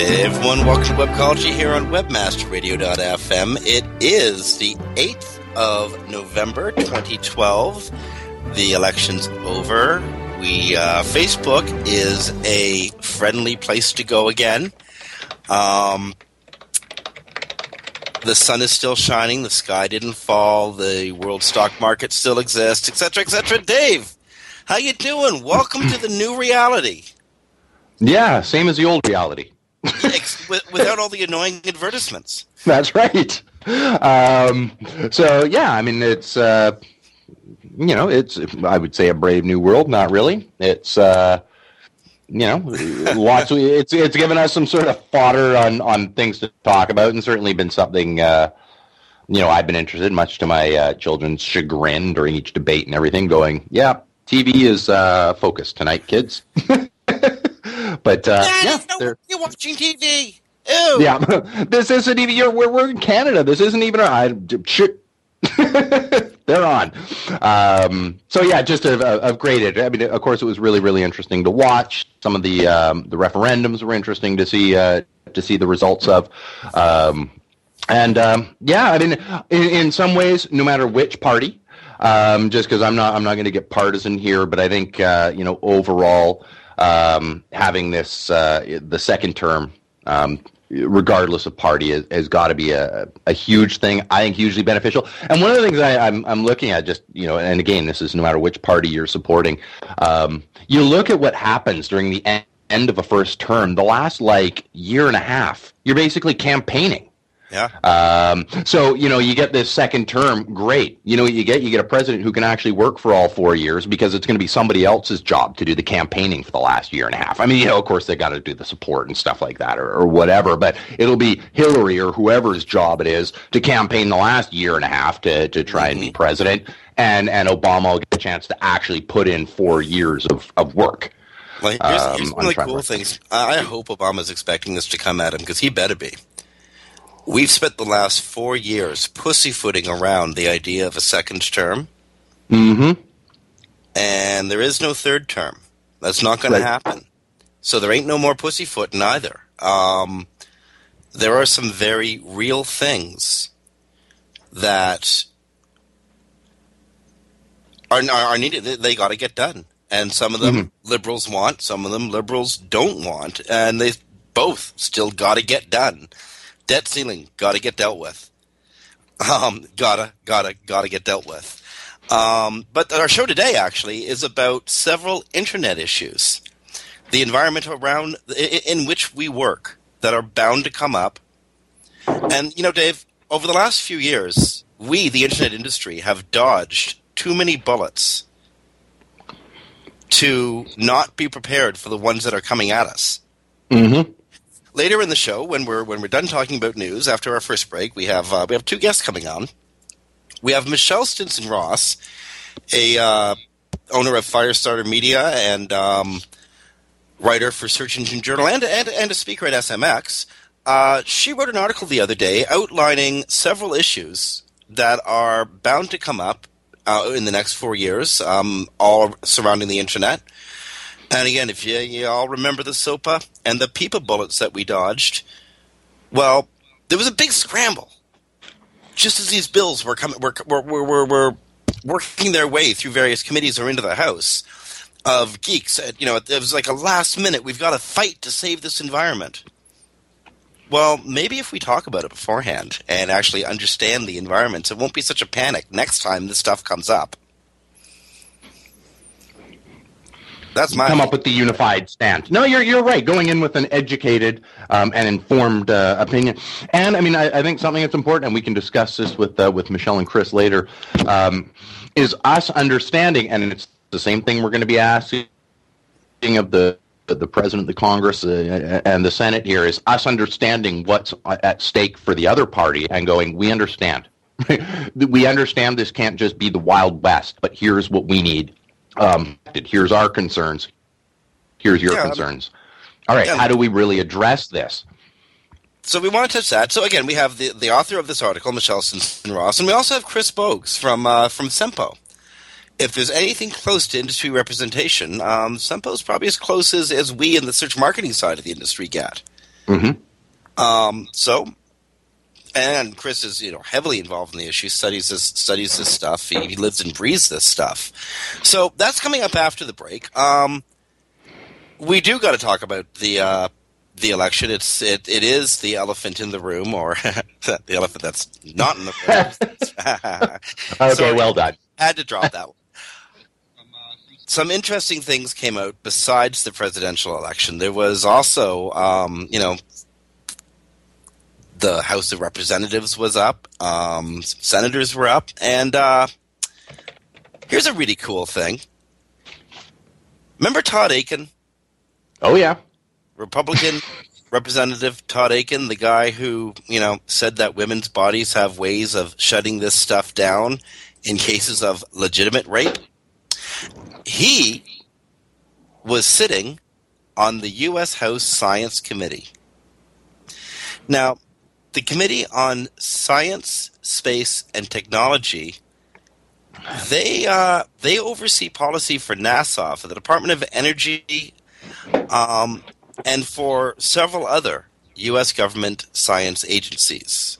Everyone, welcome to Webcology here on WebmasterRadio.fm. It is the 8th of November 2012. The election's over. We uh, Facebook is a friendly place to go again. Um, the sun is still shining. The sky didn't fall. The world stock market still exists, etc., etc. Dave, how you doing? Welcome to the new reality. Yeah, same as the old reality. Without all the annoying advertisements. That's right. Um, so yeah, I mean it's uh, you know it's I would say a brave new world. Not really. It's uh, you know lots. It's it's given us some sort of fodder on on things to talk about, and certainly been something. Uh, you know, I've been interested, much to my uh, children's chagrin, during each debate and everything. Going, yeah, TV is uh, focused tonight, kids. but uh, Dad, yeah, no, you're watching TV. Ew. Yeah, this isn't even. You're, we're we're in Canada. This isn't even. I shit. They're on. Um, so yeah, just great. I mean, of course, it was really really interesting to watch. Some of the um, the referendums were interesting to see uh, to see the results of. Um, and um, yeah, I mean, in, in some ways, no matter which party, um, just because I'm not I'm not going to get partisan here, but I think uh, you know overall um, having this uh, the second term, um, regardless of party, has, got to be a, a huge thing. I think hugely beneficial. And one of the things I, am I'm, I'm looking at, just you know, and again, this is no matter which party you're supporting. Um, you look at what happens during the end, end of a first term. The last like year and a half, you're basically campaigning. Yeah. Um, so you know you get this second term, great. You know what you get? You get a president who can actually work for all four years because it's going to be somebody else's job to do the campaigning for the last year and a half. I mean, you know, of course they got to do the support and stuff like that or, or whatever, but it'll be Hillary or whoever's job it is to campaign the last year and a half to to try and be president, and and Obama will get a chance to actually put in four years of of work. Well, here's, here's Um, one of the cool things. I I hope Obama's expecting this to come at him because he better be. We've spent the last four years pussyfooting around the idea of a second term, Mm-hmm. and there is no third term. That's not going to happen. So there ain't no more pussyfooting either. Um, there are some very real things that are, are, are needed. They, they got to get done. And some of them Mm-hmm. liberals want, some of them liberals don't want, and they both still got to get done. Debt ceiling got to get dealt with. Um, gotta, gotta, gotta get dealt with. Um, but our show today actually is about several internet issues, the environment around in which we work that are bound to come up. And you know, Dave, over the last few years, we, the internet industry, have dodged too many bullets to not be prepared for the ones that are coming at us. Mm-hmm. Later in the show, when we're when we're done talking about news, after our first break, we have uh, we have two guests coming on. We have Michelle Stinson Ross, a uh, owner of Firestarter Media and um, writer for Search Engine Journal and and, and a speaker at SMX. Uh, she wrote an article the other day outlining several issues that are bound to come up uh, in the next four years, um, all surrounding the internet. And again, if you, you all remember the SOPA and the PIPA bullets that we dodged, well, there was a big scramble. Just as these bills were coming, were, were, were, were, working their way through various committees or into the House, of geeks. Uh, You know, it was like a last minute. We've got to fight to save this environment. Well, maybe if we talk about it beforehand and actually understand the environment, it won't be such a panic next time this stuff comes up. That's my come up with the unified stand. No, you're you're right. Going in with an educated um, and informed uh, opinion, and I mean, I, I, think something that's important, and we can discuss this with uh, with Michelle and Chris later, um, is us understanding, and it's the same thing we're going to be asking of the the president, the Congress, uh, and the Senate here is us understanding what's at stake for the other party and going, we understand. we understand this can't just be the Wild West, but here's what we need. Um, here's our concerns. Here's your yeah, concerns. All right, yeah. how do we really address this? So we want to touch that. So again, we have the, the author of this article, Michelle Stinson Ross, and we also have Chris Boggs from uh, from Sempo if there's anything close to industry representation, um, Sempo is probably as close as, as we in the search marketing side of the industry get. Mm-hmm. Um, so, and Chris is you know heavily involved in the issue, studies this studies this stuff. He, he lives and breathes this stuff. So that's coming up after the break. Um, we do got to talk about the uh, the election. It's it, it is the elephant in the room, or the elephant that's not in the room. okay, well done. Had to drop that one some interesting things came out besides the presidential election. There was also, um, you know, the House of Representatives was up, um, senators were up, and uh, here's a really cool thing. Remember Todd Akin? Oh yeah, Republican Representative Todd Akin, the guy who you know said that women's bodies have ways of shutting this stuff down in cases of legitimate rape he was sitting on the U.S. House Science Committee. Now, the Committee on Science, Space, and Technology they uh, they oversee policy for NASA, for the Department of Energy, um, and for several other U.S. government science agencies.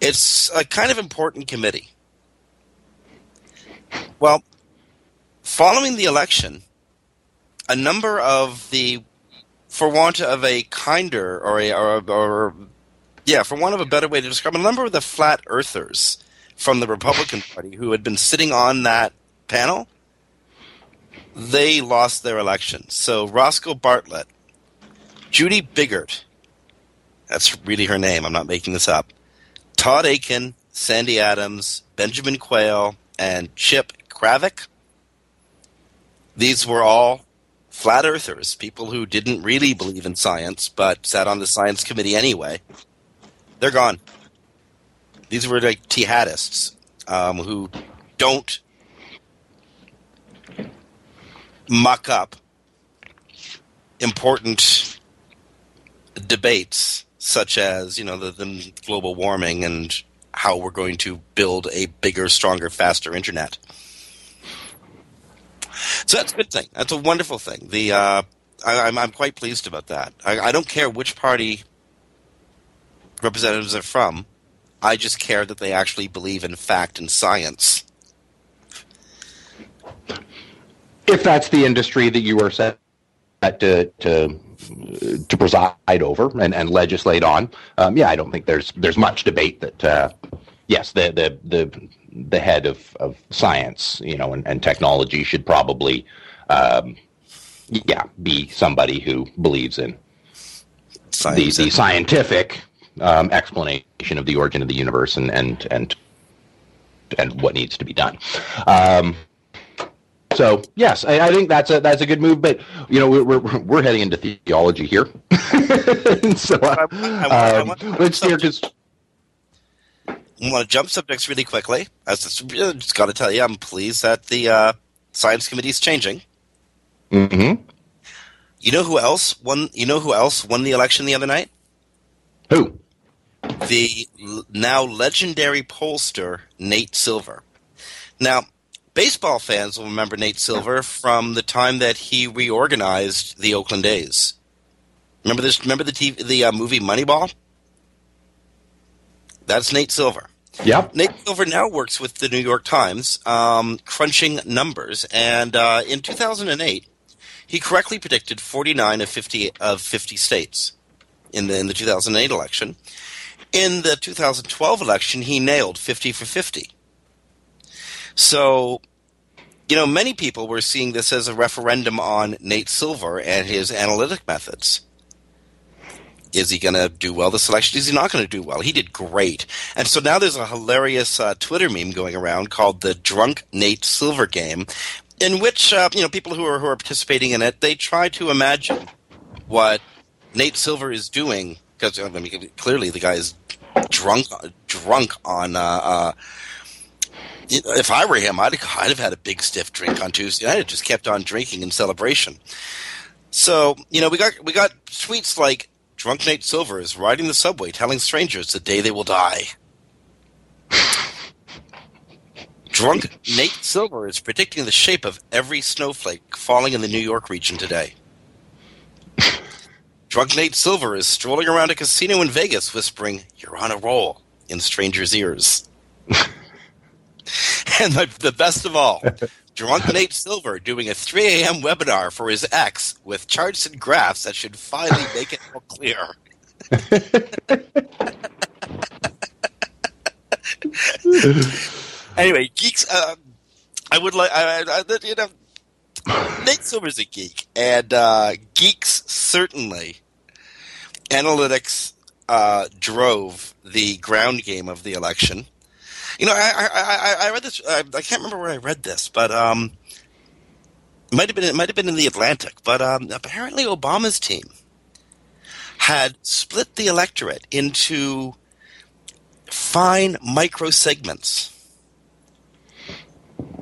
It's a kind of important committee. Well, Following the election, a number of the, for want of a kinder or a, or, or yeah, for want of a better way to describe, a number of the flat earthers from the Republican Party who had been sitting on that panel, they lost their election. So Roscoe Bartlett, Judy Biggert, that's really her name, I'm not making this up, Todd Akin, Sandy Adams, Benjamin Quayle, and Chip Cravaack these were all flat earthers, people who didn't really believe in science but sat on the science committee anyway. They're gone. These were like jihadists um, who don't muck up important debates such as you know the, the global warming and how we're going to build a bigger, stronger, faster internet. So that's a good thing. That's a wonderful thing. The uh, I, am I'm, I'm quite pleased about that. I, I don't care which party representatives are from. I just care that they actually believe in fact and science. If that's the industry that you are set to to to preside over and, and legislate on, um, yeah, I don't think there's there's much debate that uh, yes, the the the the head of, of science, you know, and, and technology should probably, um, yeah, be somebody who believes in the, the scientific um, explanation of the origin of the universe and and and and what needs to be done. Um, so yes, I, I, think that's a that's a good move. But you know, we're we're, we're heading into theology here. so uh, um, let's steer because I want to jump subjects really quickly. I just, just got to tell you, I'm pleased that the uh, science committee is changing. Mm-hmm. You know who else won? You know who else won the election the other night? Who? The now legendary pollster Nate Silver. Now, baseball fans will remember Nate Silver from the time that he reorganized the Oakland A's. Remember this? Remember the TV, the uh, movie Moneyball? That's Nate Silver. Yep. Nate Silver now works with the New York Times, um, crunching numbers. And uh, in 2008, he correctly predicted 49 of 50 of 50 states in the in the 2008 election. In the 2012 election, he nailed 50 for 50. So, you know, many people were seeing this as a referendum on Nate Silver and his analytic methods. Is he going to do well this election? Is he not going to do well? He did great. And so now there's a hilarious uh, Twitter meme going around called the Drunk Nate Silver game, in which, uh, you know, people who are, who are participating in it, they try to imagine what Nate Silver is doing because I mean, clearly the guy is drunk, drunk on. Uh, uh, if I were him, I'd, I'd have had a big stiff drink on Tuesday. I'd have just kept on drinking in celebration. So you know, we got we got tweets like "Drunk Nate Silver is riding the subway, telling strangers the day they will die." Drunk Nate Silver is predicting the shape of every snowflake falling in the New York region today. Drunk Nate Silver is strolling around a casino in Vegas whispering, You're on a roll, in strangers' ears. and the, the, best of all, Drunk Nate Silver doing a 3 a.m. webinar for his ex with charts and graphs that should finally make it all clear. anyway, geeks. Uh, I would like. I, I, you know, Nate Silver's a geek, and uh, geeks certainly analytics uh, drove the ground game of the election. You know, I, I, I, read this. I, I, can't remember where I read this, but um, it might have been it might have been in the Atlantic. But um, apparently, Obama's team had split the electorate into fine micro segments,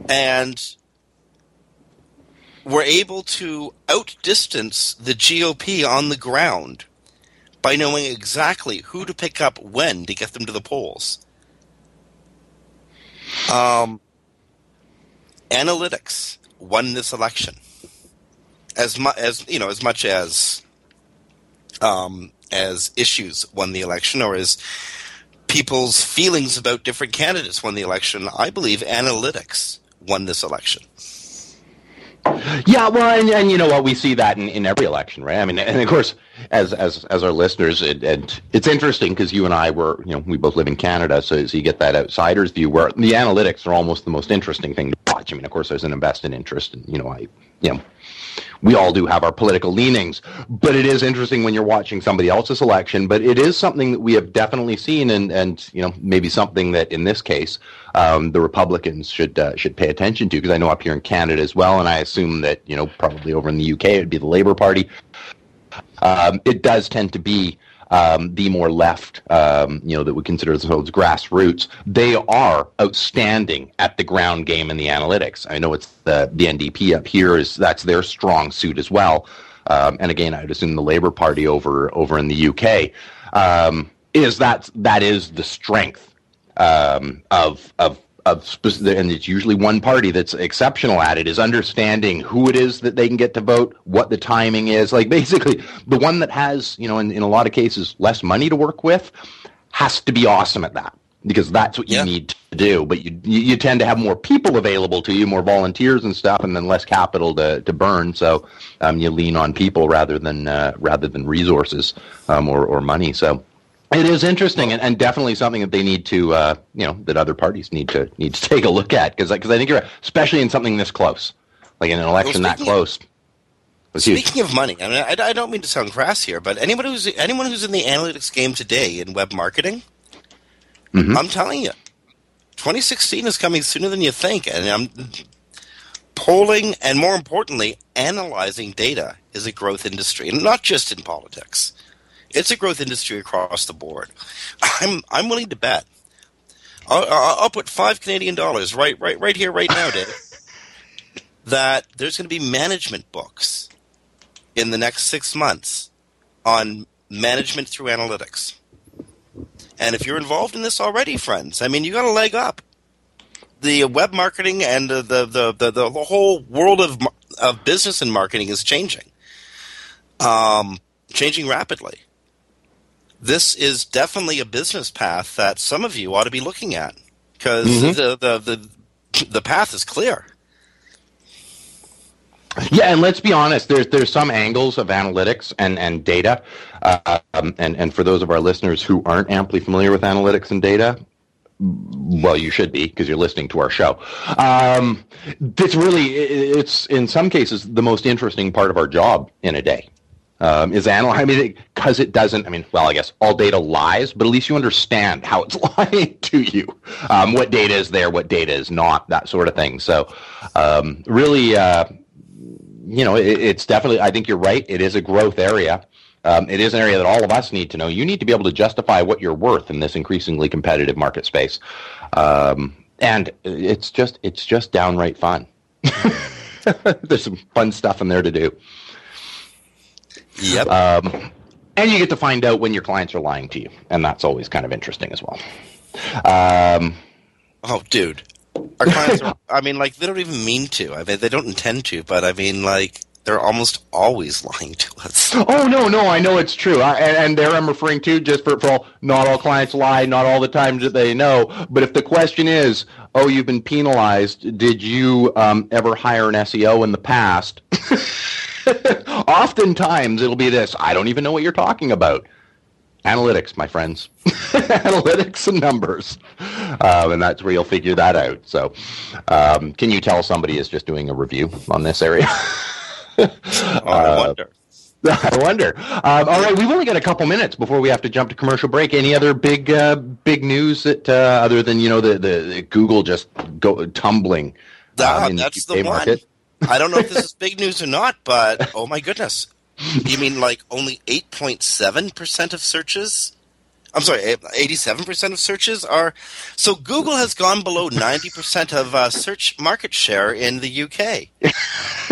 and were able to outdistance the GOP on the ground by knowing exactly who to pick up when to get them to the polls. Um, analytics won this election as much as you know as much as um, as issues won the election or as people's feelings about different candidates won the election. I believe analytics won this election. Yeah, well, and, and you know what, we see that in, in every election, right? I mean, and of course, as as as our listeners, it, and it's interesting because you and I were, you know, we both live in Canada, so, so you get that outsider's view where the analytics are almost the most interesting thing to watch. I mean, of course, there's an invested interest, and you know, I, you know, we all do have our political leanings, but it is interesting when you're watching somebody else's election. But it is something that we have definitely seen, and and you know maybe something that in this case um, the Republicans should uh, should pay attention to because I know up here in Canada as well, and I assume that you know probably over in the UK it would be the Labour Party. Um, it does tend to be um, the more left, um, you know, that would consider themselves grassroots, they are outstanding at the ground game and the analytics. I know it's the the NDP up here is that's their strong suit as well. Um, and again, I'd assume the Labour Party over over in the UK um, is that that is the strength um, of of of and it's usually one party that's exceptional at it is understanding who it is that they can get to vote what the timing is. Like basically the one that has you know in, in a lot of cases less money to work with has to be awesome at that because that's what you yeah. need to do. But you you tend to have more people available to you more volunteers and stuff and then less capital to, to burn. So um, you lean on people rather than uh, rather than resources um, or, or money. So it is interesting and, and, definitely something that they need to, uh, you know, that other parties need to need to take a look at because because I think you're especially in something this close, like in an election well, that close. Speaking huge. of money, I, mean, I, I, don't mean to sound crass here, but anyone who's anyone who's in the analytics game today in web marketing, mm-hmm. I'm telling you, 2016 is coming sooner than you think, and I'm polling and more importantly, analyzing data is a growth industry, and not just in politics. It's a growth industry across the board. I'm I'm willing to bet. I'll, I'll put five Canadian dollars right right right here right now, Dave. that there's going to be management books in the next six months on management through analytics. And if you're involved in this already, friends, I mean, you got a leg up. The web marketing and the the the, the, the whole world of of business and marketing is changing, um, changing rapidly this is definitely a business path that some of you ought to be looking at because mm-hmm. the, the, the the path is clear. Yeah, and let's be honest. There's there's some angles of analytics and and data, uh, um, and and for those of our listeners who aren't amply familiar with analytics and data, well, you should be because you're listening to our show. Um, it's really it's in some cases the most interesting part of our job in a day. Um, is analyze. I mean, because it, it, doesn't. I mean, well, I guess all data lies, but at least you understand how it's lying to you. Um, what data is there, what data is not, that sort of thing. So, um, really, uh, you know, it, it's definitely. I think you're right. It is a growth area. Um, it is an area that all of us need to know. You need to be able to justify what you're worth in this increasingly competitive market space, um, and it's just it's just downright fun. There's some fun stuff in there to do. Yep. Um, and you get to find out when your clients are lying to you, and that's always kind of interesting as well. Um, oh, dude, our clients are. I mean, like they don't even mean to. I mean, they don't intend to, but I mean, like they're almost always lying to us. Oh no, no, I know it's true, I, and, and, there I'm referring to just for, for all, not all clients lie, not all the times that they know. But if the question is, oh, you've been penalized, did you um, ever hire an SEO in the past? Oftentimes it'll be this I don't even know what you're talking about. Analytics, my friends. Analytics and numbers. Um, and that's where you'll figure that out. So, um, can you tell somebody is just doing a review on this area? oh, I wonder. I wonder. Um, all right, we've only got a couple minutes before we have to jump to commercial break. Any other big, uh, big news that uh, other than you know the, the, the Google just go tumbling? Uh, that's the, the market? I don't know if this is big news or not, but oh my goodness. You mean like only 8.7% of searches? I'm sorry, 87% of searches are. So Google has gone below 90% of uh, search market share in the UK.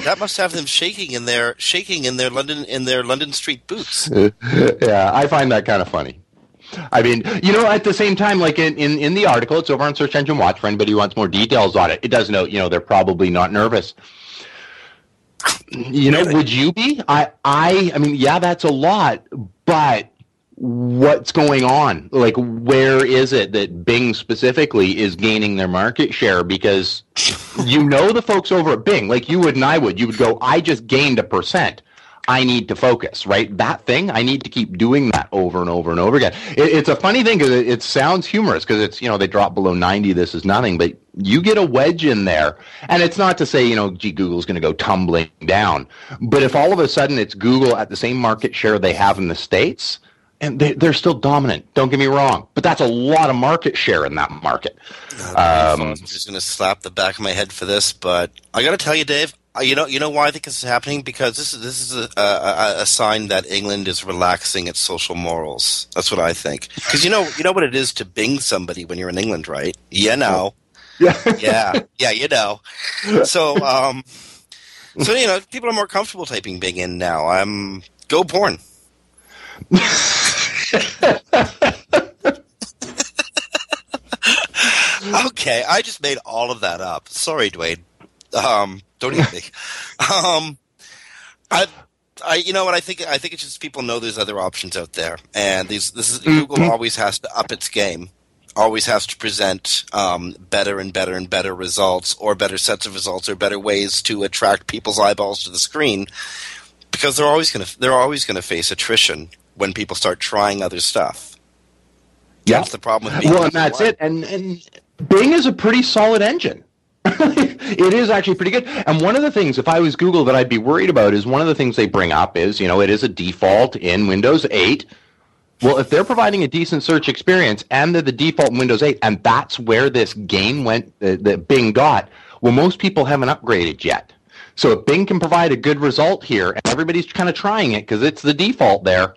that must have them shaking in their shaking in their London in their London Street boots. yeah, I find that kind of funny. I mean, you know, at the same time, like in, in, in the article, it's over on Search Engine Watch for anybody who wants more details on it. It does note, you know, they're probably not nervous you know, would you be? I, I, I mean, yeah, that's a lot, but what's going on? Like, where is it that Bing specifically is gaining their market share? Because you know the folks over at Bing, like you would and I would, you would go, I just gained a percent. I need to focus, right? That thing, I need to keep doing that over and over and over again. It, it's a funny thing because it, it, sounds humorous because it's, you know, they drop below 90, this is nothing, but you get a wedge in there. And it's not to say, you know, gee, Google's going to go tumbling down. But if all of a sudden it's Google at the same market share they have in the States, and they, they're still dominant. Don't get me wrong, but that's a lot of market share in that market. Um, I'm just going to slap the back of my head for this, but I got to tell you, Dave, uh, you know, you know why I think this is happening because this is this is a, a, a sign that England is relaxing its social morals. That's what I think. Because you know, you know what it is to Bing somebody when you're in England, right? Yeah, know. Yeah, yeah, yeah. You know. So, um, so you know, people are more comfortable typing Bing in now. I'm go porn. okay, I just made all of that up. Sorry, Duane. Um, don't eat me. um, I, I, you know what? I think I think it's just people know there's other options out there, and these this is mm-hmm. Google always has to up its game, always has to present um, better and better and better results, or better sets of results, or better ways to attract people's eyeballs to the screen, because they're always going to they're always going to face attrition when people start trying other stuff. Yeah, that's the problem with well, and that's one. it. And and Bing is a pretty solid engine. it is actually pretty good. And one of the things, if I was Google, that I'd be worried about is one of the things they bring up is, you know, it is a default in Windows 8. Well, if they're providing a decent search experience and they're the default in Windows 8, and that's where this gain went uh, that Bing got, well, most people haven't upgraded yet. So if Bing can provide a good result here, and everybody's kind of trying it because it's the default there,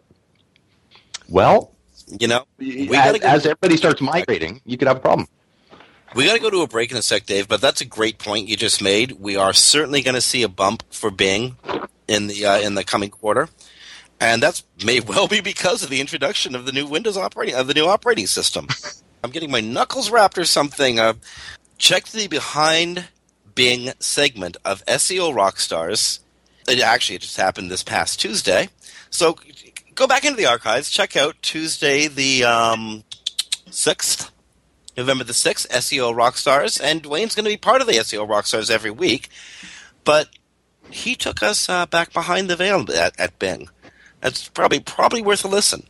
well, you know, as, as everybody starts migrating, you could have a problem. We got to go to a break in a sec, Dave, but that's a great point you just made. We are certainly going to see a bump for Bing in the uh, in the coming quarter, and that's may well be because of the introduction of the new Windows operating of the new operating system. I'm getting my knuckles rapped or something. Uh, check the behind Bing segment of SEO Rockstars. It actually it just happened this past Tuesday. So go back into the archives, check out Tuesday the um, 6th November the 6th, SEO Rockstars, and Duane's going to be part of the SEO Rockstars every week. But he took us uh, back behind the veil at, at Bing. That's probably probably worth a listen.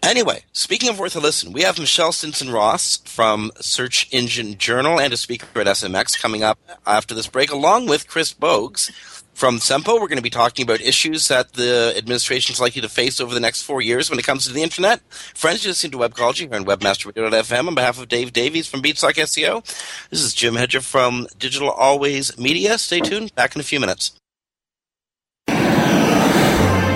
Anyway, speaking of worth a listen, we have Michelle Stinson Ross from Search Engine Journal and a speaker at SMX coming up after this break, along with Chris Boggs from Sempo. We're going to be talking about issues that the administration is likely to face over the next four years when it comes to the internet. Friends, you're listening to Webcology here on WebmasterRadio.fm on behalf of Dave Davies from Beanstalk SEO. This is Jim Hedger from Digital Always Media. Stay tuned. Back in a few minutes.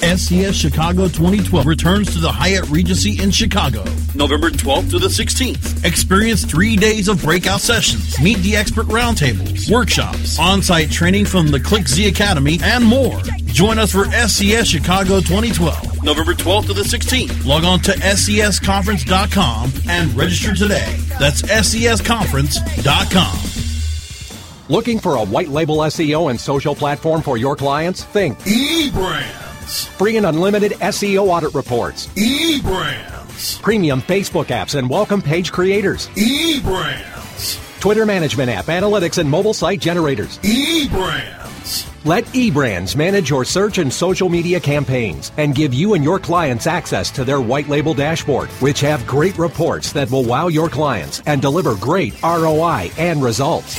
SES Chicago 2012 returns to the Hyatt Regency in Chicago, November 12th to the 16th. Experience three days of breakout sessions, meet the expert roundtables, workshops, on-site training from the ClickZ Academy, and more. Join us for SES Chicago 2012, November 12th to the 16th. Log on to sesconference.com and register today. That's sesconference.com. Looking for a white label SEO and social platform for your clients? Think eBrands. Free and unlimited SEO audit reports. eBrands. Premium Facebook apps and welcome page creators. eBrands. Twitter management app, analytics, and mobile site generators. eBrands. Let eBrands manage your search and social media campaigns and give you and your clients access to their white label dashboard, which have great reports that will wow your clients and deliver great ROI and results.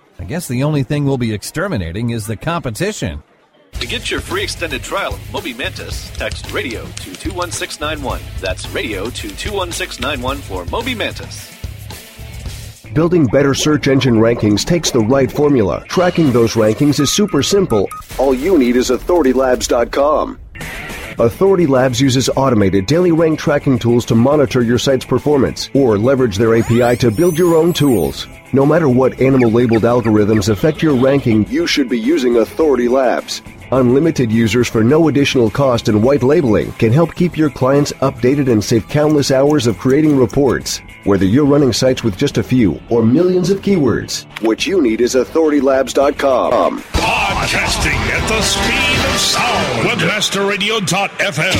I guess the only thing we'll be exterminating is the competition. To get your free extended trial of Moby Mantis, text radio to 21691. That's radio to 21691 for Moby Mantis. Building better search engine rankings takes the right formula. Tracking those rankings is super simple. All you need is authoritylabs.com. Authority Labs uses automated daily rank tracking tools to monitor your site's performance or leverage their API to build your own tools. No matter what animal labeled algorithms affect your ranking, you should be using Authority Labs. Unlimited users for no additional cost and white labeling can help keep your clients updated and save countless hours of creating reports. Whether you're running sites with just a few or millions of keywords, what you need is authoritylabs.com. Podcasting at the speed of sound. Webmasterradio.fm.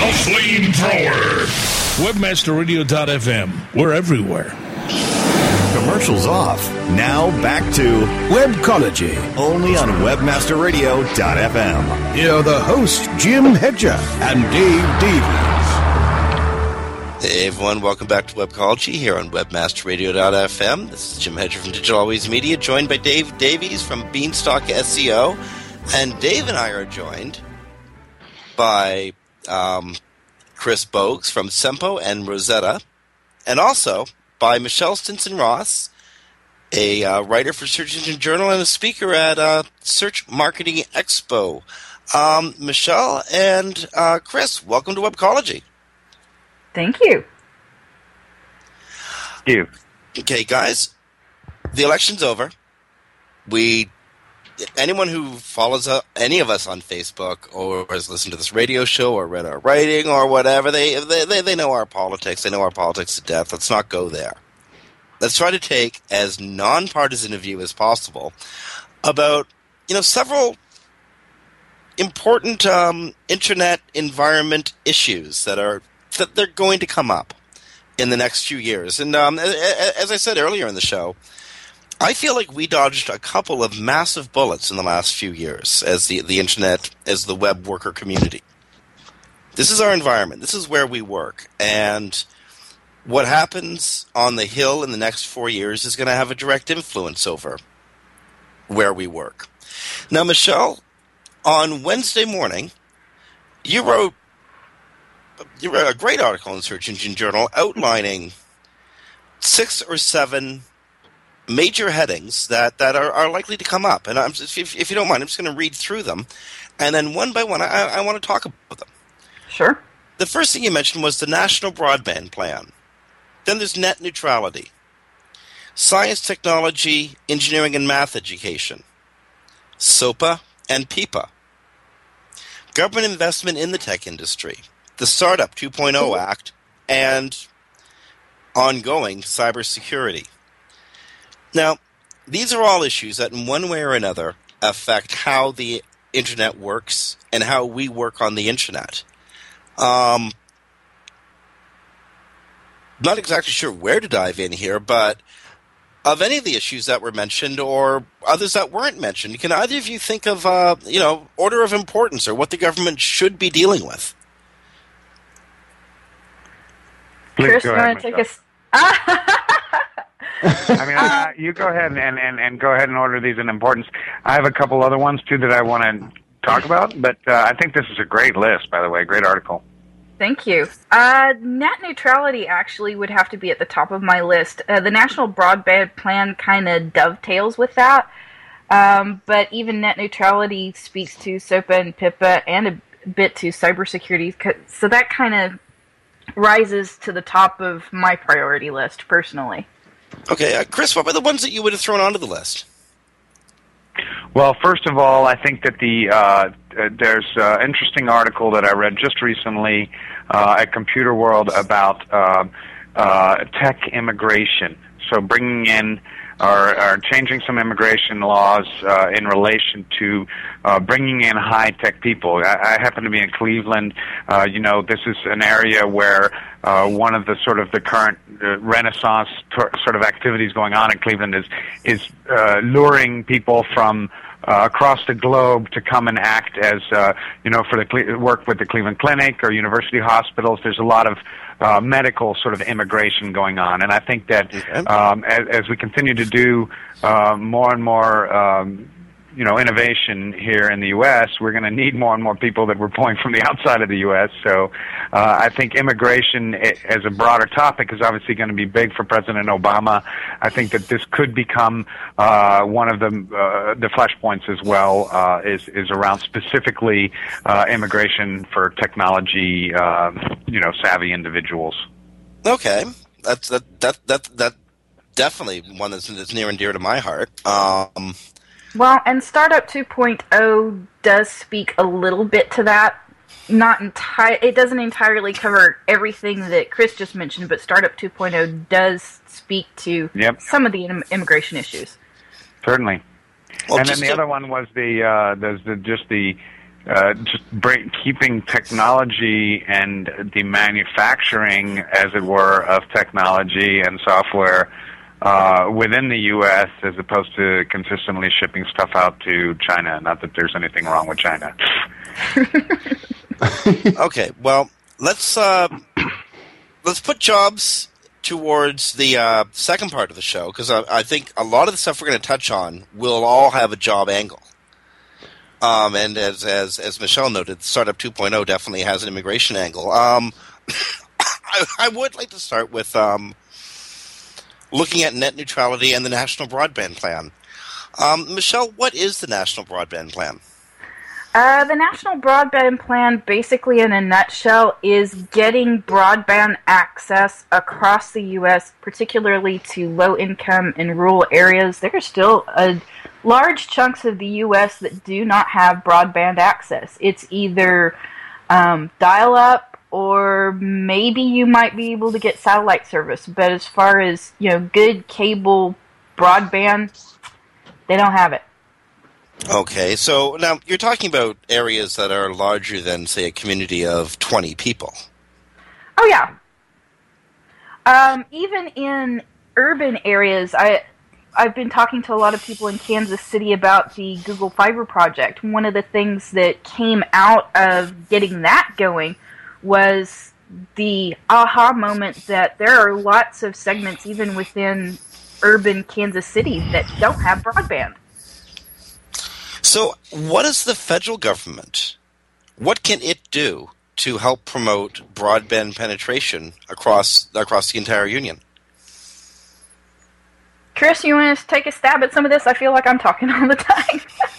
The flamethrower. Webmasterradio.fm. We're everywhere. Commercials off. Now back to Webcology. only on WebmasterRadio.fm. Here are the hosts, Jim Hedger and Dave Davies. Hey everyone, welcome back to Webcology here on WebmasterRadio.fm. This is Jim Hedger from Digital Always Media, joined by Dave Davies from Beanstalk SEO. And Dave and I are joined by um, Chris Boggs from Sempo and Rosetta, and also by Michelle Stinson Ross, a uh, writer for Search Engine Journal and a speaker at uh, Search Marketing Expo. Um, Michelle and uh, Chris, welcome to Webcology. Thank you. you. Okay, guys, the election's over. We, anyone who follows uh, any of us on Facebook or has listened to this radio show or read our writing or whatever, they, they, they, know our politics. They know our politics to death. Let's not go there. Let's try to take as nonpartisan a view as possible about, you know, several important um, internet environment issues that are that they're going to come up in the next few years. And um, as I said earlier in the show, I feel like we dodged a couple of massive bullets in the last few years as the the internet, as the web worker community. This is our environment. This is where we work, and what happens on the hill in the next four years is going to have a direct influence over where we work. Now, Michelle, on Wednesday morning, you wrote you wrote a great article in Search Engine Journal outlining six or seven major headings that, that are, are likely to come up. And I'm, if, if you don't mind, I'm just going to read through them. And then one by one, I, I want to talk about them. Sure. The first thing you mentioned was the National Broadband Plan. Then there's net neutrality, science, technology, engineering, and math education, SOPA and PIPA, government investment in the tech industry, the Startup 2.0 Act, and ongoing cybersecurity. Now, these are all issues that, in one way or another, affect how the internet works and how we work on the internet. Um, not exactly sure where to dive in here, but of any of the issues that were mentioned or others that weren't mentioned, can either of you think of, uh, you know, order of importance or what the government should be dealing with? Please Chris, go you want to take Michelle. us? I mean, uh, you go ahead and, and, and go ahead and order these in importance. I have a couple other ones too that I want to talk about, but uh, I think this is a great list, by the way, great article. Thank you. Uh, net neutrality actually would have to be at the top of my list. Uh, the National Broadband Plan kind of dovetails with that, um, but even net neutrality speaks to SOPA and PIPA and a bit to cybersecurity. So that kind of rises to the top of my priority list personally. Okay, uh, Chris, what were the ones that you would have thrown onto the list? Well, first of all, I think that the uh, uh, there's an interesting article that I read just recently uh, at Computerworld about uh, uh, tech immigration. So bringing in or, or changing some immigration laws uh, in relation to uh, bringing in high tech people. I, I happen to be in Cleveland. Uh, you know, this is an area where uh, one of the sort of the current uh, renaissance tor- sort of activities going on in Cleveland is is uh, luring people from uh, across the globe to come and act as uh, you know for the Cle- work with the Cleveland Clinic or university hospitals. There's a lot of uh, medical sort of immigration going on, and I think that um, as, as we continue to do uh, more and more. Um, you know, innovation here in the U.S., we're going to need more and more people that we're pulling from the outside of the U.S. So, uh, I think immigration as a broader topic is obviously going to be big for President Obama. I think that this could become uh, one of the uh, the flashpoints as well. Uh, is is around specifically uh, immigration for technology, uh, you know, savvy individuals. Okay, that's that that that that definitely one that's, that's near and dear to my heart. Um, Well, and Startup 2.0 does speak a little bit to that. Not entire. It doesn't entirely cover everything that Chris just mentioned, but Startup 2.0 does speak to Yep. some of the im- immigration issues. Certainly. Well, and then the to- other one was the uh, there's the just the uh, just break, keeping technology and the manufacturing, as it were, of technology and software uh, within the U.S. as opposed to consistently shipping stuff out to China. Not that there's anything wrong with China. okay, well, let's uh, let's put jobs towards the uh, second part of the show because I, I think a lot of the stuff we're going to touch on will all have a job angle. Um, and as as as Michelle noted, Startup 2.0 definitely has an immigration angle. Um, I, I would like to start with um, looking at net neutrality and the National Broadband Plan. Um, Michelle, what is the National Broadband Plan? Uh, the National Broadband Plan, basically in a nutshell, is getting broadband access across the U.S., particularly to low income and rural areas. There are still large chunks of the U.S. that do not have broadband access. It's either um, dial up or maybe you might be able to get satellite service. But as far as you know, good cable broadband, they don't have it. Okay, so now you're talking about areas that are larger than, say, a community of 20 people. Oh yeah. Um, even in urban areas, I I've been talking to a lot of people in Kansas City about the Google Fiber project. One of the things that came out of getting that going was the aha moment that there are lots of segments even within urban Kansas City that don't have broadband. So, what is the federal government? What can it do to help promote broadband penetration across across the entire union? Chris, you want to take a stab at some of this? I feel like I'm talking all the time.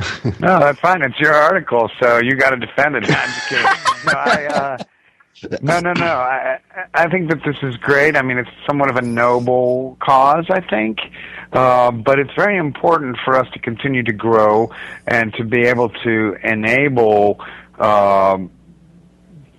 no, that's fine. It's your article, so you got to defend it. I'm just kidding. No, I, uh, no, no, no. I, I think that this is great. I mean, it's somewhat of a noble cause, I think. Uh, but it's very important for us to continue to grow and to be able to enable um,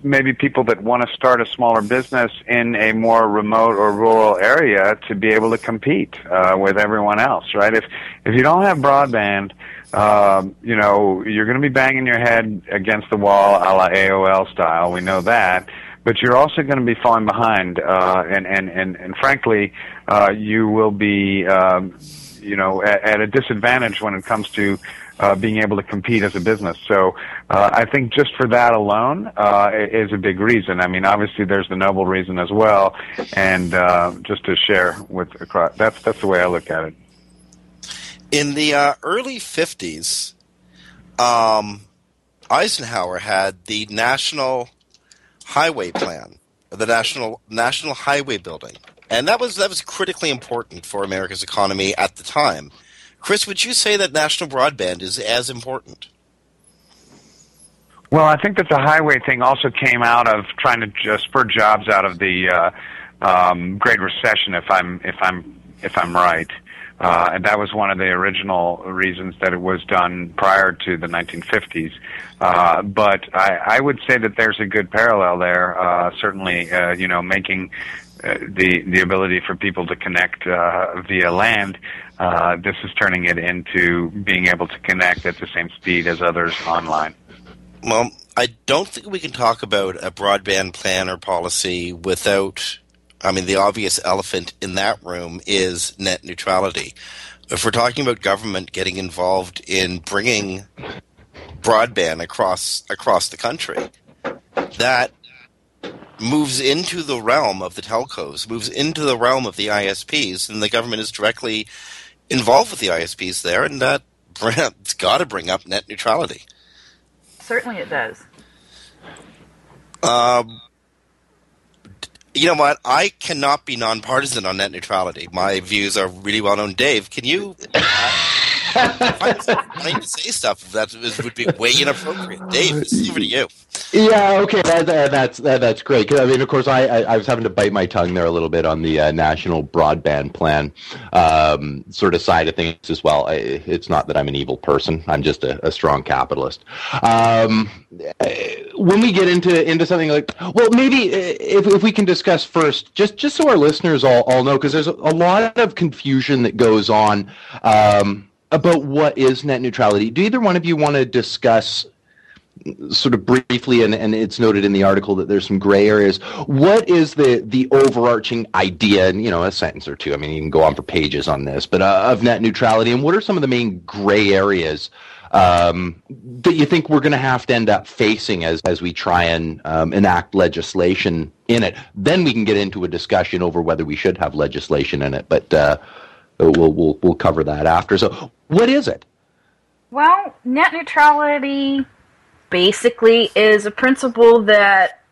maybe people that want to start a smaller business in a more remote or rural area to be able to compete uh, with everyone else, right? If if you don't have broadband, um, you know you're going to be banging your head against the wall, a la AOL style. We know that but you're also going to be falling behind, uh, and, and, and, and frankly, uh, you will be, um, you know, at, at a disadvantage when it comes to uh, being able to compete as a business. So uh, I think just for that alone uh, is a big reason. I mean, obviously there's the noble reason as well, and uh, just to share with across, that's that's the way I look at it. In the uh, early '50s, um, Eisenhower had the national highway plan, the national national highway building, and that was that was critically important for America's economy at the time. Chris, would you say that national broadband is as important? Well, I think that the highway thing also came out of trying to just spur jobs out of the uh, um, Great Recession, if I'm if I'm if I'm right. Uh, and that was one of the original reasons that it was done prior to the 1950s. Uh, but I, I would say that there's a good parallel there. Uh, certainly, uh, you know, making uh, the the ability for people to connect uh, via land. Uh, this is turning it into being able to connect at the same speed as others online. Well, I don't think we can talk about a broadband plan or policy without I mean, the obvious elephant in that room is net neutrality. If we're talking about government getting involved in bringing broadband across across the country, that moves into the realm of the telcos, moves into the realm of the ISPs, and the government is directly involved with the ISPs there, and that it's got to bring up net neutrality. Certainly, it does. Um, you know what? I cannot be nonpartisan on net neutrality. My views are really well known. Dave, can you? Uh, I to say stuff that would be way inappropriate. Dave, this is over to you. Yeah, okay, that, that, that's that, that's great. I mean, of course, I, I, I, was having to bite my tongue there a little bit on the uh, national broadband plan um, sort of side of things as well. I, it's not that I'm an evil person; I'm just a, a strong capitalist. Um, when we get into into something like, well, maybe uh, if if we can discuss first, just just so our listeners all all know, because there's a, lot of confusion that goes on. Um, about what is net neutrality. Do either one of you want to discuss sort of briefly, and, and it's noted in the article that there's some gray areas. What is the the overarching idea? And you know, a sentence or two. I mean, you can go on for pages on this, but uh, of net neutrality, and what are some of the main gray areas um, that you think we're going to have to end up facing as as we try and um, enact legislation in it? Then we can get into a discussion over whether we should have legislation in it, but. Uh, we'll, we'll, we'll cover that after. So, what is it? Well, net neutrality basically is a principle that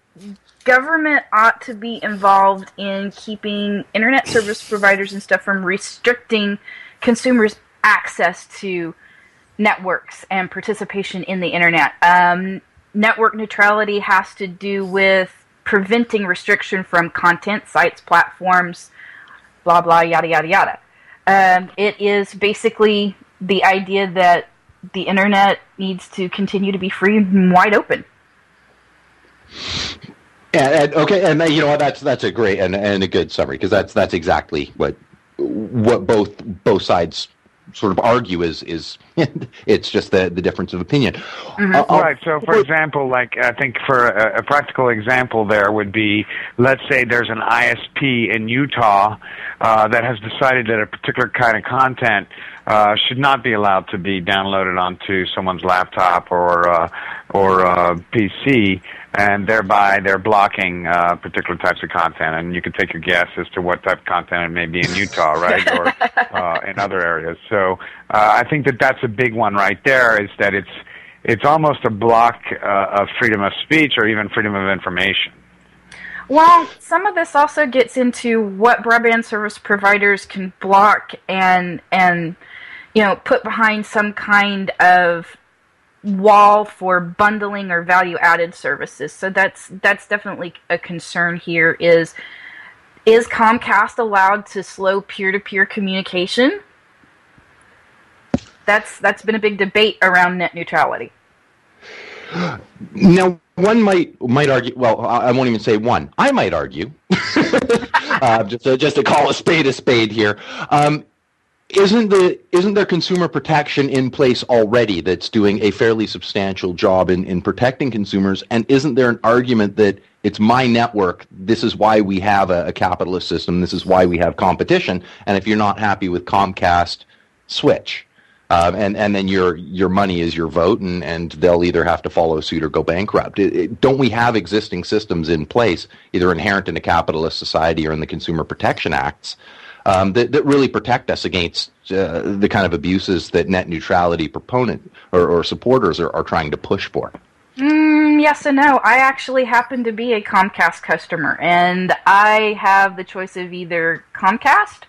government ought to be involved in keeping internet service providers and stuff from restricting consumers' access to networks and participation in the internet. Um, network neutrality has to do with preventing restriction from content, sites, platforms, blah, blah, yada, yada, yada. Um, it is basically the idea that the internet needs to continue to be free and wide open. And, and okay, and you know what? That's that's a great and, and a good summary because that's that's exactly what what both both sides sort of argue is is it's just the the difference of opinion. Mm-hmm. Uh, right. So, for example, like I think for a, a, practical example, there would be, let's say there's an ISP in Utah uh, that has decided that a particular kind of content uh, should not be allowed to be downloaded onto someone's laptop or uh, or uh, PC and thereby they're blocking uh, particular types of content. And you can take your guess as to what type of content it may be in Utah, right, or uh, in other areas. So uh, I think that that's a big one right there. Is that it's it's almost a block uh, of freedom of speech or even freedom of information. Well, some of this also gets into what broadband service providers can block and and you know put behind some kind of wall for bundling or value added services. So that's that's definitely a concern here is is Comcast allowed to slow peer to peer communication? That's that's been a big debate around net neutrality. Now, one might might argue. Well, I won't even say one. I might argue, uh, just to, just to call a spade a spade here. Um, isn't the isn't there consumer protection in place already that's doing a fairly substantial job in, in protecting consumers? And isn't there an argument that it's my network? This is why we have a, a capitalist system. This is why we have competition. And if you're not happy with Comcast, switch. Um, and and then your your money is your vote, and, and they'll either have to follow suit or go bankrupt. It, it, don't we have existing systems in place, either inherent in a capitalist society or in the Consumer Protection Acts, um, that that really protect us against uh, the kind of abuses that net neutrality proponent or, or supporters are, are trying to push for? Mm, yes and no. I actually happen to be a Comcast customer, and I have the choice of either Comcast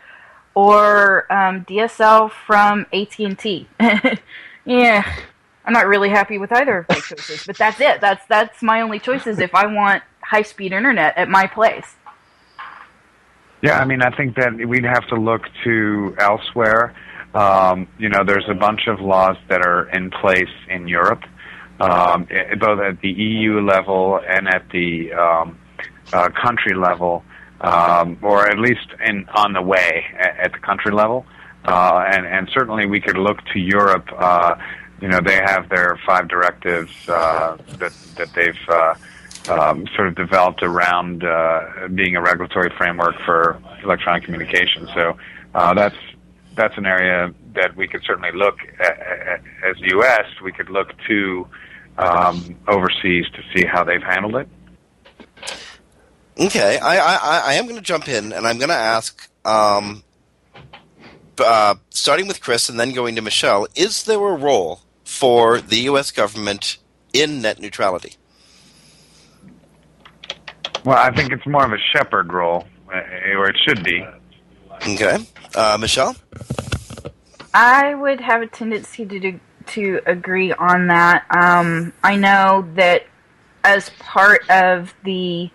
or um, DSL from AT and T. yeah, I'm not really happy with either of my choices, but that's it. That's that's my only choices if I want high speed internet at my place. Yeah, I mean, I think that we'd have to look to elsewhere. Um, you know, there's a bunch of laws that are in place in Europe, um, both at the EU level and at the um, uh, country level um, or at least in on the way at, at the country level. Uh, and, and certainly we could look to Europe. Uh, you know, they have their five directives uh, that that they've uh, um, sort of developed around uh, being a regulatory framework for electronic communication. So uh, that's that's an area that we could certainly look at, as U.S. We could look to um, overseas to see how they've handled it. Okay, I, I, I am going to jump in and I'm going to ask, um, uh, starting with Chris and then going to Michelle, is there a role for the U.S. government in net neutrality? Well, I think it's more of a shepherd role, uh, or it should be. Okay, uh, Michelle. I would have a tendency to do, to agree on that. Um, I know that as part of the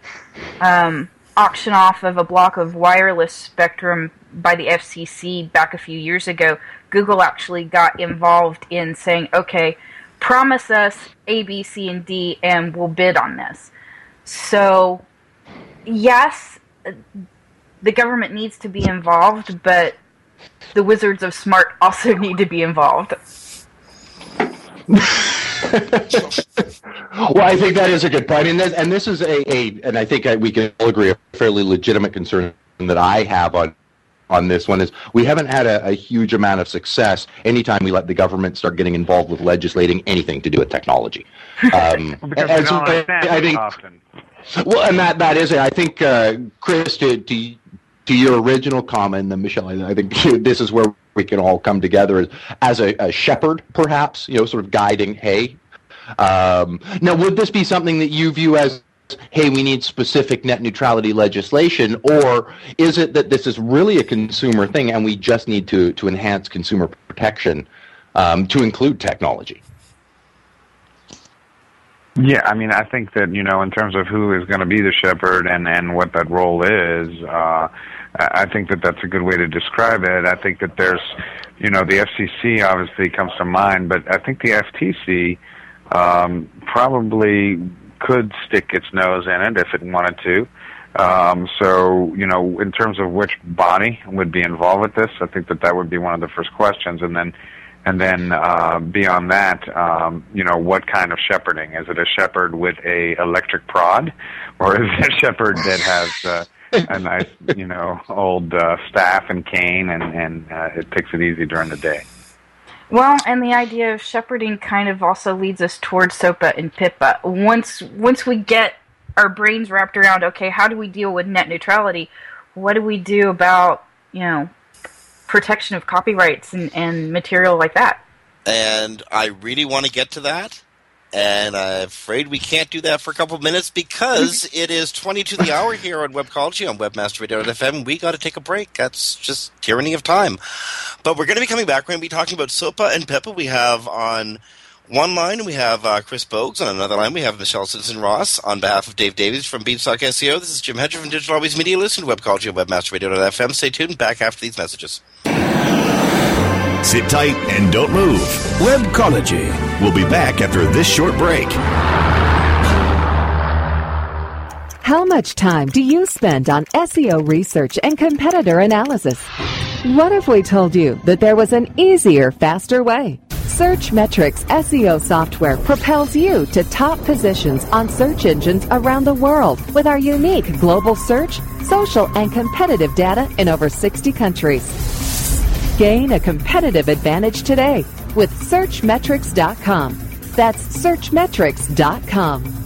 um, auction off of a block of wireless spectrum by the FCC back a few years ago, Google actually got involved in saying, okay, promise us A, B, C, and D, and we'll bid on this. So, yes, the government needs to be involved, but the Wizards of Smart also need to be involved. well, I think that is a good point, and this, and this is a, a and I think I, we can all agree a fairly legitimate concern that I have on on this one is we haven't had a, a, huge amount of success anytime we let the government start getting involved with legislating anything to do with technology. Um, because and, so I, I think, often. Well, and that that is it. I think uh, Chris to, to to your original comment, and Michelle, I think this is where we can all come together as, as a, a shepherd, perhaps, you know, sort of guiding, hey. Um, now, would this be something that you view as, hey, we need specific net neutrality legislation, or is it that this is really a consumer thing and we just need to, to enhance consumer protection um, to include technology? Yeah, I mean, I think that you know, in terms of who is going to be the shepherd and and what that role is, uh, I think that that's a good way to describe it. I think that there's, you know, the FCC obviously comes to mind, but I think the FTC um, probably could stick its nose in it if it wanted to. Um, so, you know, in terms of which body would be involved with this, I think that that would be one of the first questions, and then. And then uh, beyond that, um, you know, what kind of shepherding? Is it a shepherd with a electric prod, or is it a shepherd that has uh, a nice, you know, old uh, staff and cane, and and uh, it takes it easy during the day. Well, and the idea of shepherding kind of also leads us towards SOPA and PIPA. Once once we get our brains wrapped around, okay, how do we deal with net neutrality? What do we do about you know protection of copyrights and, and material like that? And I really want to get to that And I'm afraid we can't do that for a couple of minutes because mm-hmm. it is 20 to the hour here on Webcology on WebmasterRadio.fm. We got to take a break. That's just tyranny of time. But we're going to be coming back. We're going to be talking about SOPA and PIPA. We have on one line, we have uh, Chris Boggs. On another line, we have Michelle Stinson Ross. On behalf of Dave Davies from Beanstalk SEO, this is Jim Hedger from Digital Always Media. Listen to Webcology on WebmasterRadio.fm. Stay tuned. Back after these messages. Sit tight and don't move. Webcology. We'll be back after this short break. How much time do you spend on SEO research and competitor analysis? What if we told you that there was an easier, faster way? Searchmetrics SEO software propels you to top positions on search engines around the world with our unique global search, social, and competitive data in over 60 countries. Gain a competitive advantage today with Searchmetrics.com. That's Searchmetrics.com.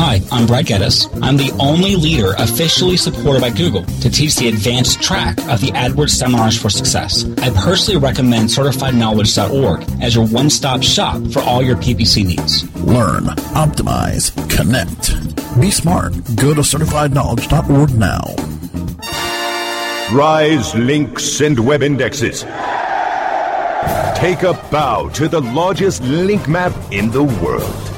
Hi, I'm Brad Geddes. I'm the only leader officially supported by Google to teach the advanced track of the AdWords Seminars for Success. I personally recommend CertifiedKnowledge.org as your one-stop shop for all your PPC needs. Learn, optimize, connect. Be smart. Go to CertifiedKnowledge.org now. Rise links and web indexes. Take a bow to the largest link map in the world.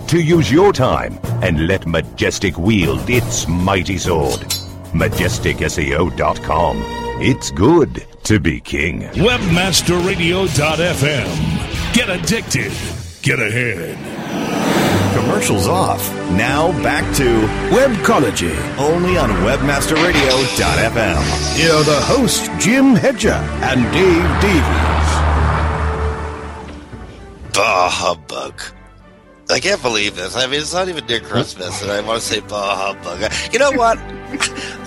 to use your time and let Majestic wield its mighty sword. MajesticSEO.com. It's good to be king. Webmasterradio.fm. Get addicted. Get ahead. Commercials off. Now back to Webcology. Only on WebmasterRadio.fm. Here are the hosts, Jim Hedger and Dave Davies. Bah humbug. I can't believe this. I mean, it's not even near Christmas, and I want to say bah humbug. You know what?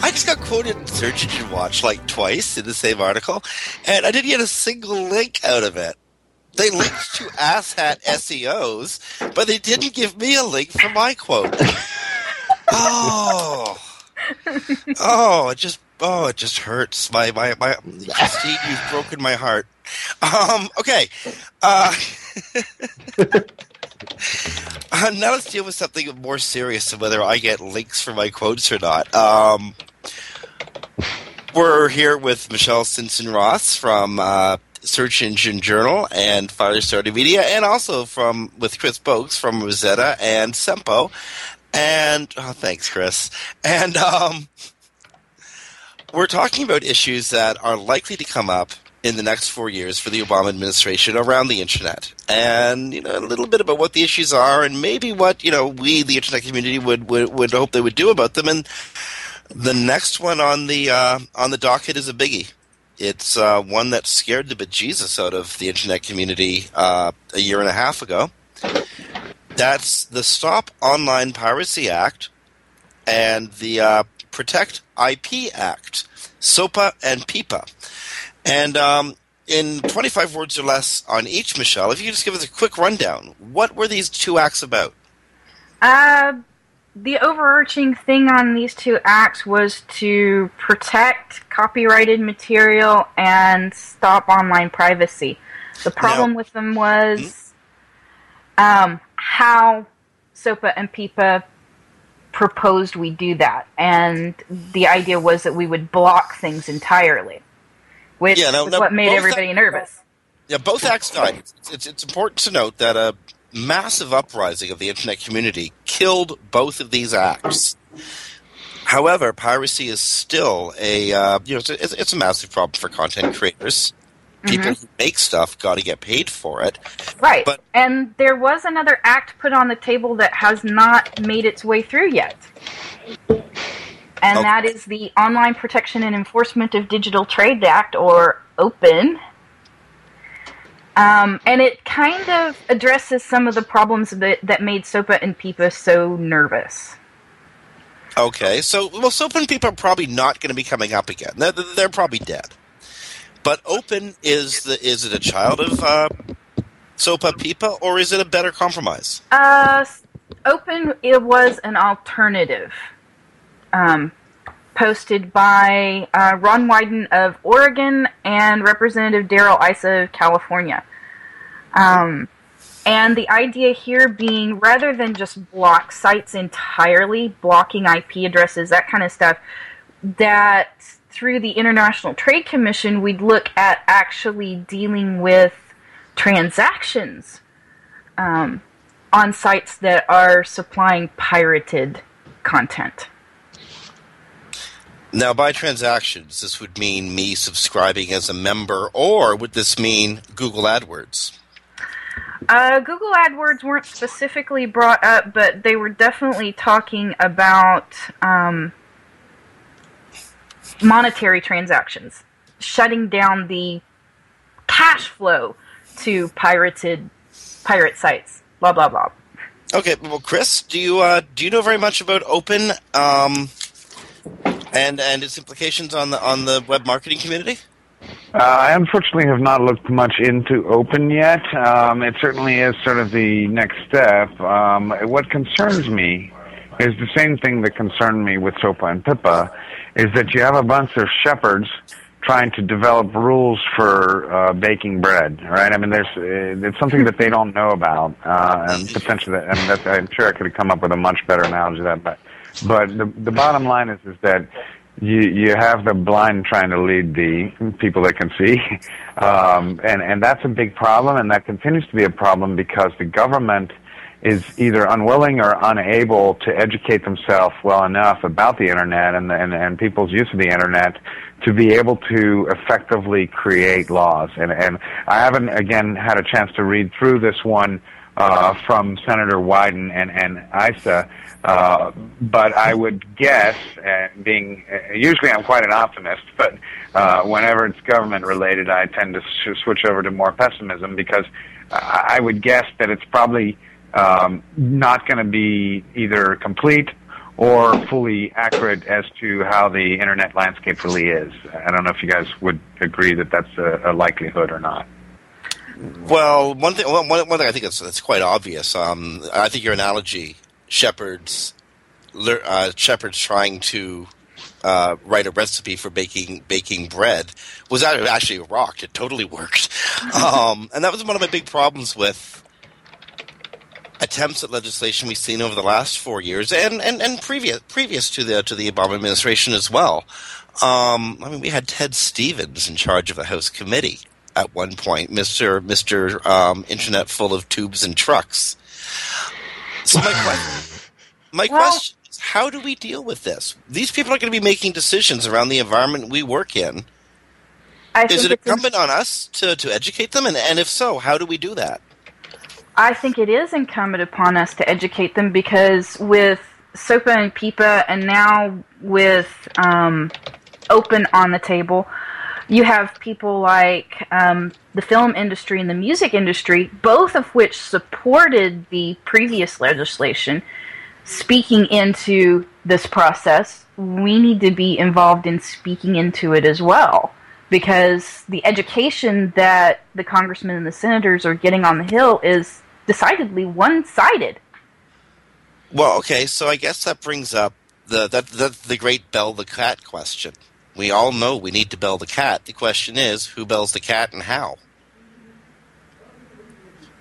I just got quoted in Search Engine Watch like twice in the same article, and I didn't get a single link out of it. They linked to asshat SEOs, but they didn't give me a link for my quote. Oh, oh, it just oh, it just hurts. My my my, Christine, you've broken my heart. Um, okay. Uh, uh, now let's deal with something more serious than whether I get links for my quotes or not. Um, we're here with Michelle Stinson Ross from uh, Search Engine Journal and Firestarter Media, and also from with Chris Boggs from Rosetta and Sempo. And oh, thanks, Chris. And um, we're talking about issues that are likely to come up in the next four years for the Obama administration around the internet, and you know a little bit about what the issues are, and maybe what you know we, the internet community, would would, would hope they would do about them. And the next one on the uh, on the docket is a biggie. It's uh, one that scared the bejesus out of the internet community uh, a year and a half ago. That's the Stop Online Piracy Act and the uh, Protect IP Act, SOPA and PIPA. And um, in 25 words or less on each, Michelle, if you could just give us a quick rundown, what were these two acts about? Uh, the overarching thing on these two acts was to protect copyrighted material and stop online privacy. The problem Now- with them was um, how SOPA and PIPA proposed we do that. And the idea was that we would block things entirely, which Yeah, now- is now what made everybody nervous. Yeah, both acts died. It's, it's, it's important to note that a massive uprising of the internet community killed both of these acts. However, piracy is still a uh, you know it's a, it's a massive problem for content creators. People Mhm. who make stuff got to get paid for it. Right. But- and there was another act put on the table that has not made its way through yet. And Okay. that is the Online Protection and Enforcement of Digital Trade Act, or OPEN. Um, and it kind of addresses some of the problems that, that made SOPA and PIPA so nervous. Okay, so well, SOPA and PIPA are probably not going to be coming up again. They're, they're probably dead. But Open is the is it a child of uh, Sopa Pipa or is it a better compromise? Uh, Open it was an alternative, um, posted by uh, Ron Wyden of Oregon and Representative Darrell Issa of California. Um, and the idea here being rather than just block sites entirely, blocking IP addresses, that kind of stuff, that through the International Trade Commission, we'd look at actually dealing with transactions um, on sites that are supplying pirated content. Now, by transactions, this would mean me subscribing as a member, or would this mean Google AdWords? Uh, Google AdWords weren't specifically brought up, but they were definitely talking about um, monetary transactions, shutting down the cash flow to pirated pirate sites. Blah blah blah. Okay, well, Chris, do you uh, do you know very much about Open um, and and its implications on the on the web marketing community? Uh, I unfortunately have not looked much into Open yet. Um, it certainly is sort of the next step. Um, what concerns me is the same thing that concerned me with SOPA and PIPA, is that you have a bunch of shepherds trying to develop rules for uh, baking bread, right? I mean, there's uh, it's something that they don't know about, uh, and potentially, I mean, that's, I'm sure I could have come up with a much better analogy of that, but but the the bottom line is is that you you have the blind trying to lead the people that can see, um, and and that's a big problem, and that continues to be a problem because the government is either unwilling or unable to educate themselves well enough about the internet and, and and people's use of the internet to be able to effectively create laws. And and I haven't again had a chance to read through this one uh, from Senator Wyden and and Issa. Uh, but I would guess, being usually I'm quite an optimist, but uh, whenever it's government related, I tend to sh- switch over to more pessimism because I I would guess that it's probably um, not going to be either complete or fully accurate as to how the internet landscape really is. I don't know if you guys would agree that that's a, a likelihood or not. Well, one thing, one, one thing I think that's, that's quite obvious. Um, I think your analogy, shepherds, uh, shepherds trying to uh, write a recipe for baking baking bread, was actually rocked. It totally worked, um, and that was one of my big problems with attempts at legislation we've seen over the last four years, and, and, and previous previous to the to the Obama administration as well. Um, I mean, we had Ted Stevens in charge of the House committee at one point, Mister Mister um, Internet full of tubes and trucks. So my question, my question is, how do we deal with this? These people are going to be making decisions around the environment we work in. I is it incumbent on us to, to educate them? And, and if so, how do we do that? I think it is incumbent upon us to educate them because with SOPA and PIPA, and now with um, Open on the table, you have people like um, the film industry and the music industry, both of which supported the previous legislation, speaking into this process. We need to be involved in speaking into it as well because the education that the congressmen and the senators are getting on the Hill is decidedly one sided. Well, okay, so I guess that brings up the that, that the great bell the cat question. We all know we need to bell the cat. The question is, who bells the cat and how?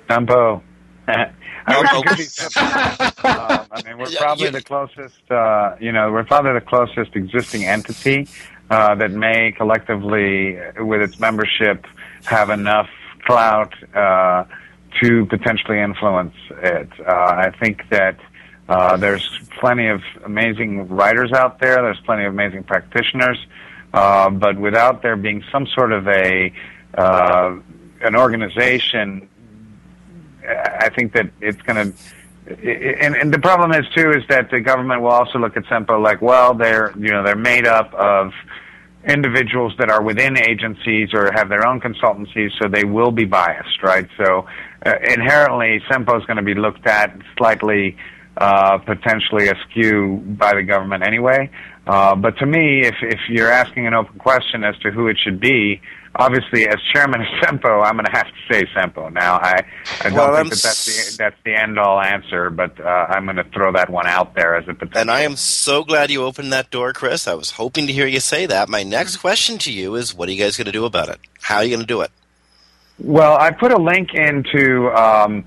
SEMPO. I wish SEMPO. could be um, I mean, we're probably the closest. Uh, you know, we're probably the closest existing entity uh, that may collectively, with its membership, have enough clout uh, to potentially influence it. Uh, I think that Uh, there's plenty of amazing writers out there. There's plenty of amazing practitioners. Uh, but without there being some sort of a uh, an organization, I think that it's going to. And, and the problem is too is that the government will also look at SEMPO like, well, they're you know they're made up of individuals that are within agencies or have their own consultancies, so they will be biased, right? So uh, inherently, SEMPO is going to be looked at slightly, uh, potentially askew by the government anyway. Uh, but to me, if if you're asking an open question as to who it should be, obviously, as chairman of SEMPO, I'm going to have to say SEMPO. Now, I, I don't Well, think I'm that that's the that's the end all answer, but uh, I'm going to throw that one out there as a potential. And I am so glad you opened that door, Chris. I was hoping to hear you say that. My next question to you is what are you guys going to do about it? How are you going to do it? Well, I put a link into um,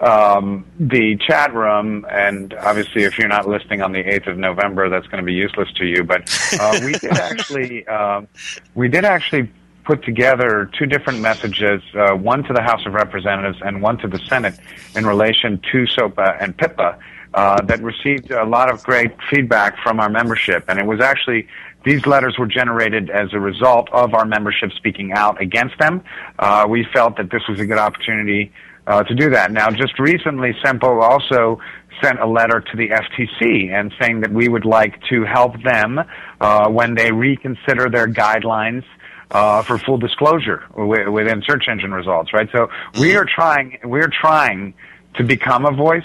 um, the chat room, and obviously, if you're not listening on the 8th of November, that's going to be useless to you. But uh, we did actually, um, we did actually put together two different messages, uh, one to the House of Representatives and one to the Senate, in relation to SOPA and PIPA. Uh, that received a lot of great feedback from our membership, and it was actually these letters were generated as a result of our membership speaking out against them. Uh, we felt that this was a good opportunity uh, to do that. Now, just recently, SEMPO also sent a letter to the FTC and saying that we would like to help them uh, when they reconsider their guidelines uh, for full disclosure w- within search engine results. Right. So we are trying. We're trying to become a voice.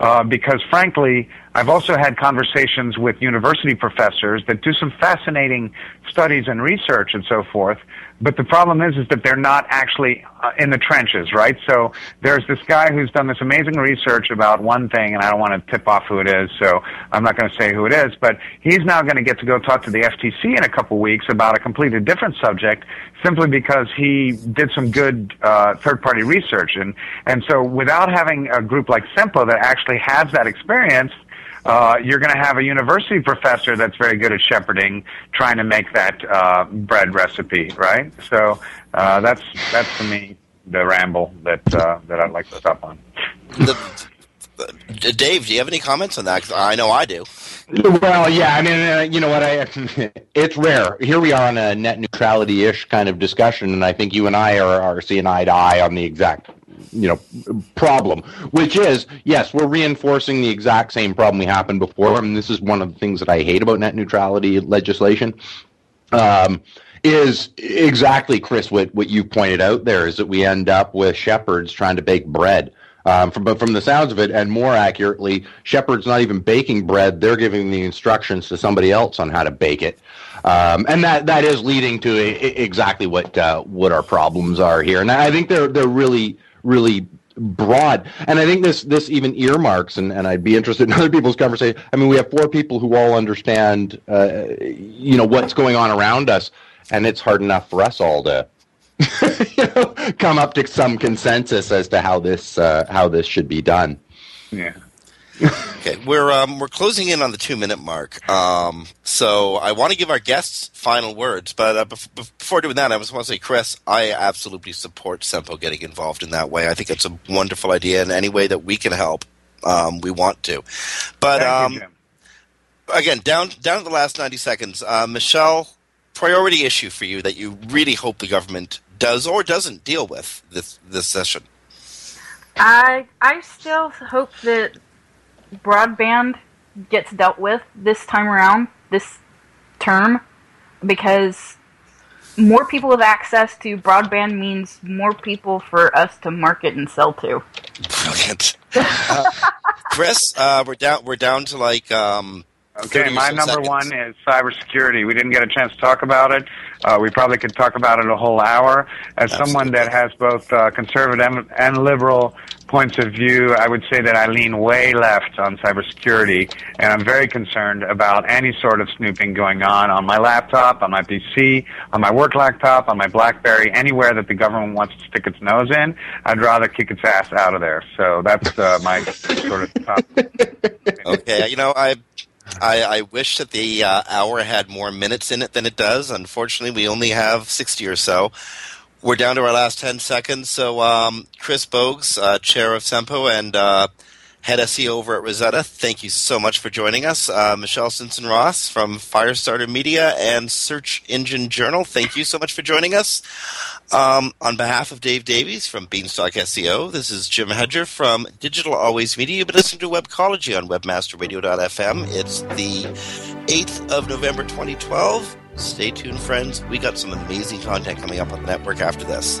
Uh, because frankly, I've also had conversations with university professors that do some fascinating studies and research and so forth. But the problem is, is that they're not actually uh, in the trenches, right? So there's this guy who's done this amazing research about one thing, and I don't want to tip off who it is, so I'm not going to say who it is. But he's now going to get to go talk to the FTC in a couple weeks about a completely different subject, simply because he did some good uh, third-party research. And and so without having a group like SEMPO that actually has that experience uh, you're going to have a university professor that's very good at shepherding, trying to make that uh, bread recipe, right? So uh, that's that's to me the ramble that uh, that I'd like to stop on. The, Dave, do you have any comments on that? I know I do. Well, yeah, I mean, uh, you know what? I it's rare. Here we are on a net neutrality ish kind of discussion, and I think you and I are, are seeing eye to eye on the exact you know problem which is yes we're reinforcing the exact same problem we happened before and this is one of the things that i hate about net neutrality legislation um, is exactly chris what, what you pointed out there is that we end up with shepherds trying to bake bread um, from, but from the sounds of it, and more accurately, Shepard's not even baking bread; they're giving the instructions to somebody else on how to bake it, um, and that that is leading to a, a- exactly what uh, what our problems are here. And I think they're they're really really broad. And I think this this even earmarks, and, and I'd be interested in other people's conversation. I mean, we have four people who all understand, uh, you know, what's going on around us, and it's hard enough for us all to you know, come up to some consensus as to how this uh, how this should be done. Yeah. Okay, we're um, we're closing in on the two minute mark. Um, so I want to give our guests final words, but uh, bef- before doing that, I just want to say, Chris, I absolutely support Sempo getting involved in that way. I think it's a wonderful idea, and any way that we can help, um, we want to. But you, um, again, down down to the last ninety seconds, uh, Michelle, priority issue for you that you really hope the government does or doesn't deal with this this session. I I still hope that broadband gets dealt with this time around, this term, because more people with access to broadband means more people for us to market and sell to. Brilliant. Uh, Chris, uh, we're down. We're down to like. Um, Okay, my number seconds. one is cybersecurity. We didn't get a chance to talk about it. Uh, we probably could talk about it a whole hour. As someone that has both uh, conservative and, and liberal points of view, I would say that I lean way left on cybersecurity, and I'm very concerned about any sort of snooping going on on my laptop, on my PC, on my work laptop, on my BlackBerry, anywhere that the government wants to stick its nose in. I'd rather kick its ass out of there. So that's uh, my sort of top. okay, you know, I, I, I wish that the uh, hour had more minutes in it than it does. Unfortunately, we only have sixty or so. We're down to our last ten seconds. So, um, Chris Boggs, uh, chair of Sempo, and uh, head SEO over at Rosetta. Thank you so much for joining us. Uh, Michelle Stinson Ross from Firestarter Media and Search Engine Journal. Thank you so much for joining us. Um, on behalf of Dave Davies from Beanstalk SEO, this is Jim Hedger from Digital Always Media. You've been listening to Webcology on webmasterradio.fm. It's the 8th of November 2012. Stay tuned, friends. We got some amazing content coming up on the network after this.